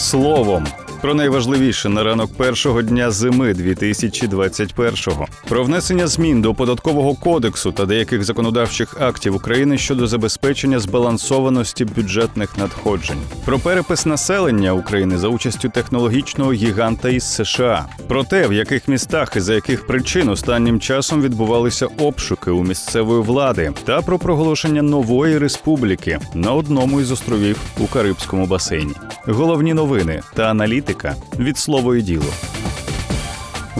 словом. Про найважливіше на ранок першого дня зими 2021-го. про внесення змін до податкового кодексу та деяких законодавчих актів України щодо забезпечення збалансованості бюджетних надходжень, про перепис населення України за участю технологічного гіганта із США, про те, в яких містах і за яких причин останнім часом відбувалися обшуки у місцевої влади, та про проголошення нової республіки на одному із островів у Карибському басейні. Головні новини та аналітика від слово і діло.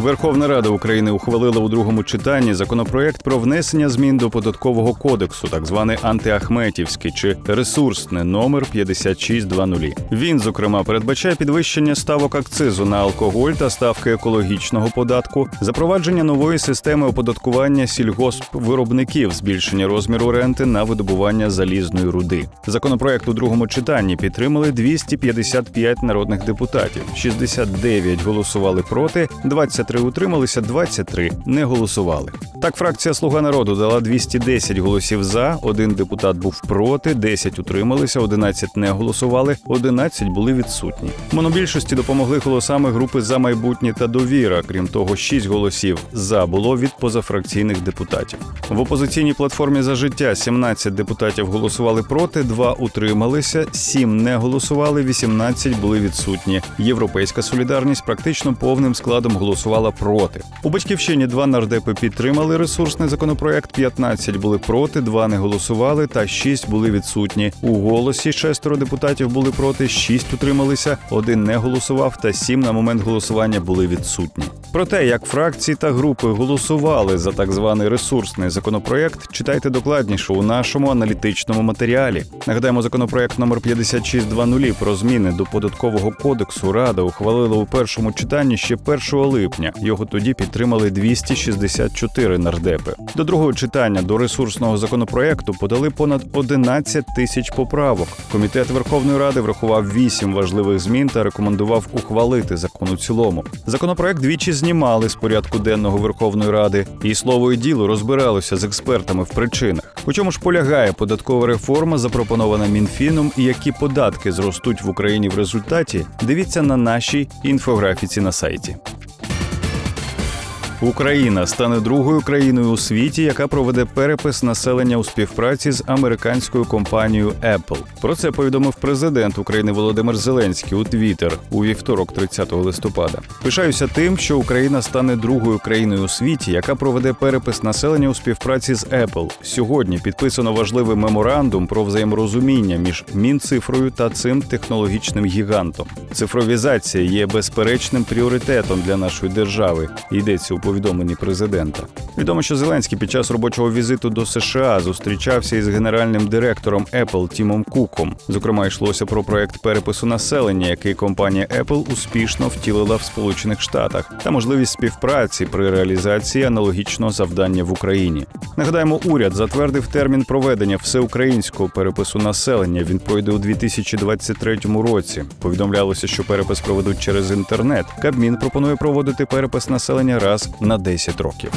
Верховна Рада України ухвалила у другому читанні законопроект про внесення змін до податкового кодексу, так званий антиахметівський чи ресурсний номер 5620. Він, зокрема, передбачає підвищення ставок акцизу на алкоголь та ставки екологічного податку, запровадження нової системи оподаткування сільгоспвиробників, збільшення розміру ренти на видобування залізної руди. Законопроект у другому читанні підтримали 255 народних депутатів, 69 голосували проти, 20 23 утрималися, 23 не голосували. Так, фракція Слуга народу дала 210 голосів за, один депутат був проти, 10 утрималися, 11 не голосували, 11 були відсутні. Монобільшості допомогли голосами групи за майбутнє та довіра. Крім того, 6 голосів за було від позафракційних депутатів. В опозиційній платформі за життя 17 депутатів голосували проти, 2 утрималися, 7 не голосували, 18 були відсутні. Європейська солідарність практично повним складом голосувала проти. У батьківщині два нардепи підтримали ресурсний законопроект, 15 були проти, 2 не голосували, та 6 були відсутні. У голосі шестеро депутатів були проти, 6 утрималися, один не голосував, та 7 на момент голосування були відсутні. Про те, як фракції та групи голосували за так званий ресурсний законопроект, читайте докладніше у нашому аналітичному матеріалі. Нагадаємо, законопроект номер 5620 про зміни до податкового кодексу Рада ухвалила у першому читанні ще 1 липня. Його тоді підтримали 264 нардепи. До другого читання до ресурсного законопроекту подали понад 11 тисяч поправок. Комітет Верховної Ради врахував 8 важливих змін та рекомендував ухвалити закон у цілому. Законопроект двічі знімали з порядку денного Верховної Ради, і слово і діло розбиралося з експертами в причинах. У чому ж полягає податкова реформа, запропонована мінфіном, і які податки зростуть в Україні в результаті? Дивіться на нашій інфографіці на сайті. Україна стане другою країною у світі, яка проведе перепис населення у співпраці з американською компанією Apple. Про це повідомив президент України Володимир Зеленський у Твіттер у вівторок, 30 листопада. Пишаюся тим, що Україна стане другою країною у світі, яка проведе перепис населення у співпраці з Apple. Сьогодні підписано важливий меморандум про взаєморозуміння між мінцифрою та цим технологічним гігантом. Цифровізація є безперечним пріоритетом для нашої держави. Йдеться у повідомленні президента. Відомо, що Зеленський під час робочого візиту до США зустрічався із генеральним директором Apple Тімом Куком. Зокрема, йшлося про проект перепису населення, який компанія Apple успішно втілила в Сполучених Штатах, та можливість співпраці при реалізації аналогічного завдання в Україні. Нагадаємо, уряд затвердив термін проведення всеукраїнського перепису населення. Він пройде у 2023 році. Повідомлялося, що перепис проведуть через інтернет. Кабмін пропонує проводити перепис населення раз на 10 років.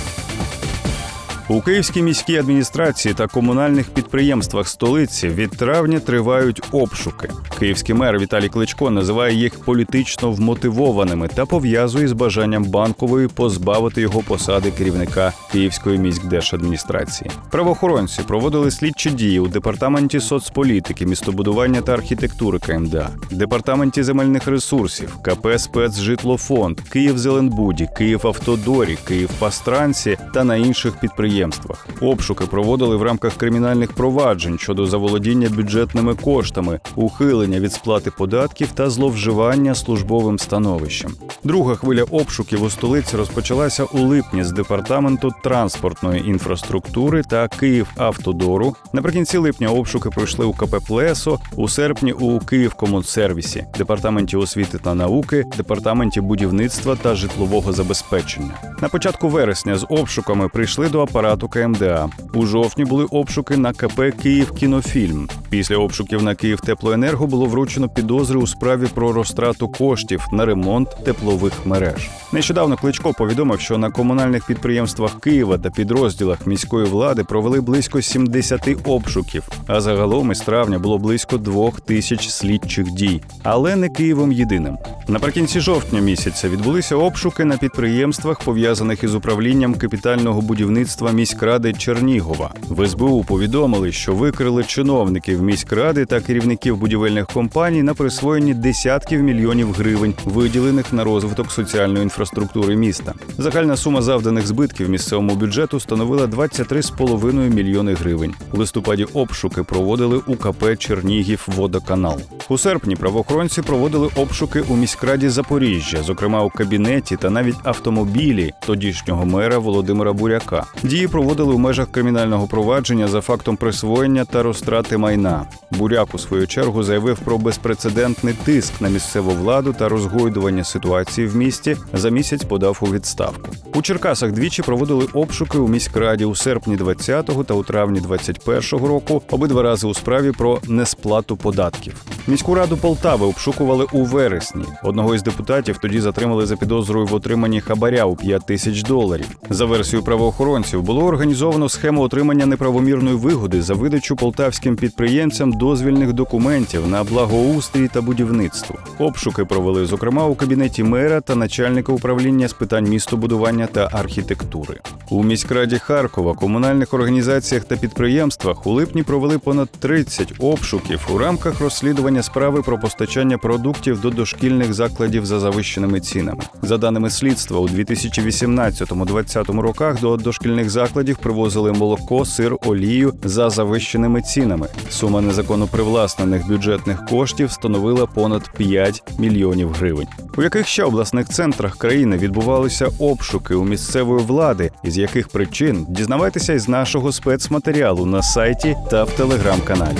У Київській міській адміністрації та комунальних підприємствах столиці від травня тривають обшуки. Київський мер Віталій Кличко називає їх політично вмотивованими та пов'язує з бажанням банкової позбавити його посади керівника Київської міськдержадміністрації. Правоохоронці проводили слідчі дії у департаменті соцполітики, містобудування та архітектури КМДА, департаменті земельних ресурсів, КП «Спецжитлофонд», Київзеленбуді, Київавтодорі, Київпастранці та на інших підприємствах підприємствах. Обшуки проводили в рамках кримінальних проваджень щодо заволодіння бюджетними коштами, ухилення від сплати податків та зловживання службовим становищем. Друга хвиля обшуків у столиці розпочалася у липні з департаменту транспортної інфраструктури та Київавтодору. Наприкінці липня обшуки пройшли у КП «Плесо», у серпні у Київкомунсервісі, департаменті освіти та науки, департаменті будівництва та житлового забезпечення. На початку вересня з обшуками прийшли до апарату апарату КМДА. У жовтні були обшуки на КП Київ Кінофільм. Після обшуків на Київ Теплоенерго було вручено підозри у справі про розтрату коштів на ремонт теплових мереж. Нещодавно Кличко повідомив, що на комунальних підприємствах Києва та підрозділах міської влади провели близько 70 обшуків. А загалом із травня було близько двох тисяч слідчих дій, але не Києвом єдиним. Наприкінці жовтня місяця відбулися обшуки на підприємствах, пов'язаних із управлінням капітального будівництва міськради Чернігова. В СБУ повідомили, що викрили чиновників міськради та керівників будівельних компаній на присвоєнні десятків мільйонів гривень, виділених на розвиток соціальної інфраструктури міста. Загальна сума завданих збитків місцевому бюджету становила 23,5 мільйони гривень. У листопаді обшуки проводили у КП Чернігів водоканал. У серпні правоохоронці проводили обшуки у міськраді Запоріжжя, зокрема у кабінеті та навіть автомобілі тодішнього мера Володимира Буряка. Дії проводили у межах кримінального провадження за фактом присвоєння та розтрати майна. Буряк у свою чергу заявив про безпрецедентний тиск на місцеву владу та розгойдування ситуації в місті. За місяць подав у відставку. У Черкасах двічі проводили обшуки у міськраді у серпні 20-го та у травні 21-го року. Обидва рази у справі про несплату податків. Міську раду Полтави обшукували у вересні. Одного із депутатів тоді затримали за підозрою в отриманні хабаря у 5 тисяч доларів. За версією правоохоронців було організовано схему отримання неправомірної вигоди за видачу полтавським підприємцям дозвільних документів на благоустрій та будівництво. Обшуки провели зокрема у кабінеті мера та начальника управління з питань містобудування та архітектури. У міськраді Харкова, комунальних організаціях та підприємствах у липні провели понад 30 обшуків у рамках розслідування справи про постачання продуктів до дошкільних закладів за завищеними цінами. За даними слідства, у 2018-2020 роках до дошкільних закладів привозили молоко, сир, олію за завищеними цінами. Сума незаконно привласнених бюджетних коштів становила понад 5 мільйонів гривень. У яких ще обласних центрах країни відбувалися обшуки у місцевої влади, із яких причин дізнавайтеся із нашого спецматеріалу на сайті та в телеграм-каналі.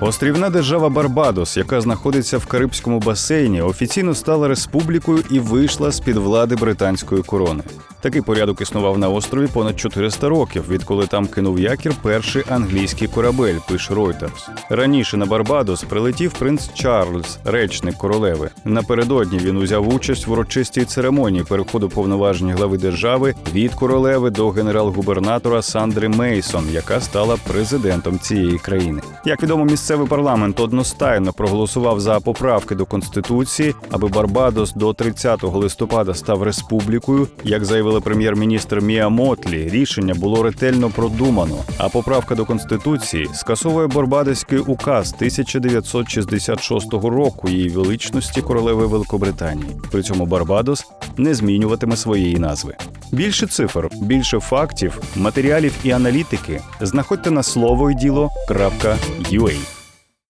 Острівна держава Барбадос, яка знаходиться в Карибському басейні, офіційно стала республікою і вийшла з під влади британської корони. Такий порядок існував на острові понад 400 років, відколи там кинув якір перший англійський корабель. Пише Reuters. Раніше на Барбадос прилетів принц Чарльз, речник королеви. Напередодні він узяв участь в урочистій церемонії переходу повноважень глави держави від королеви до генерал-губернатора Сандри Мейсон, яка стала президентом цієї країни. Як відомо, місцевий парламент одностайно проголосував за поправки до конституції, аби Барбадос до 30 листопада став республікою. Як заявили прем'єр-міністр Мія Мотлі, рішення було ретельно продумано. А поправка до конституції скасовує Барбадоський указ 1966 року її величності королеви Великобританії. При цьому Барбадос не змінюватиме своєї назви. Більше цифр, більше фактів, матеріалів і аналітики знаходьте на слово і діло.ua.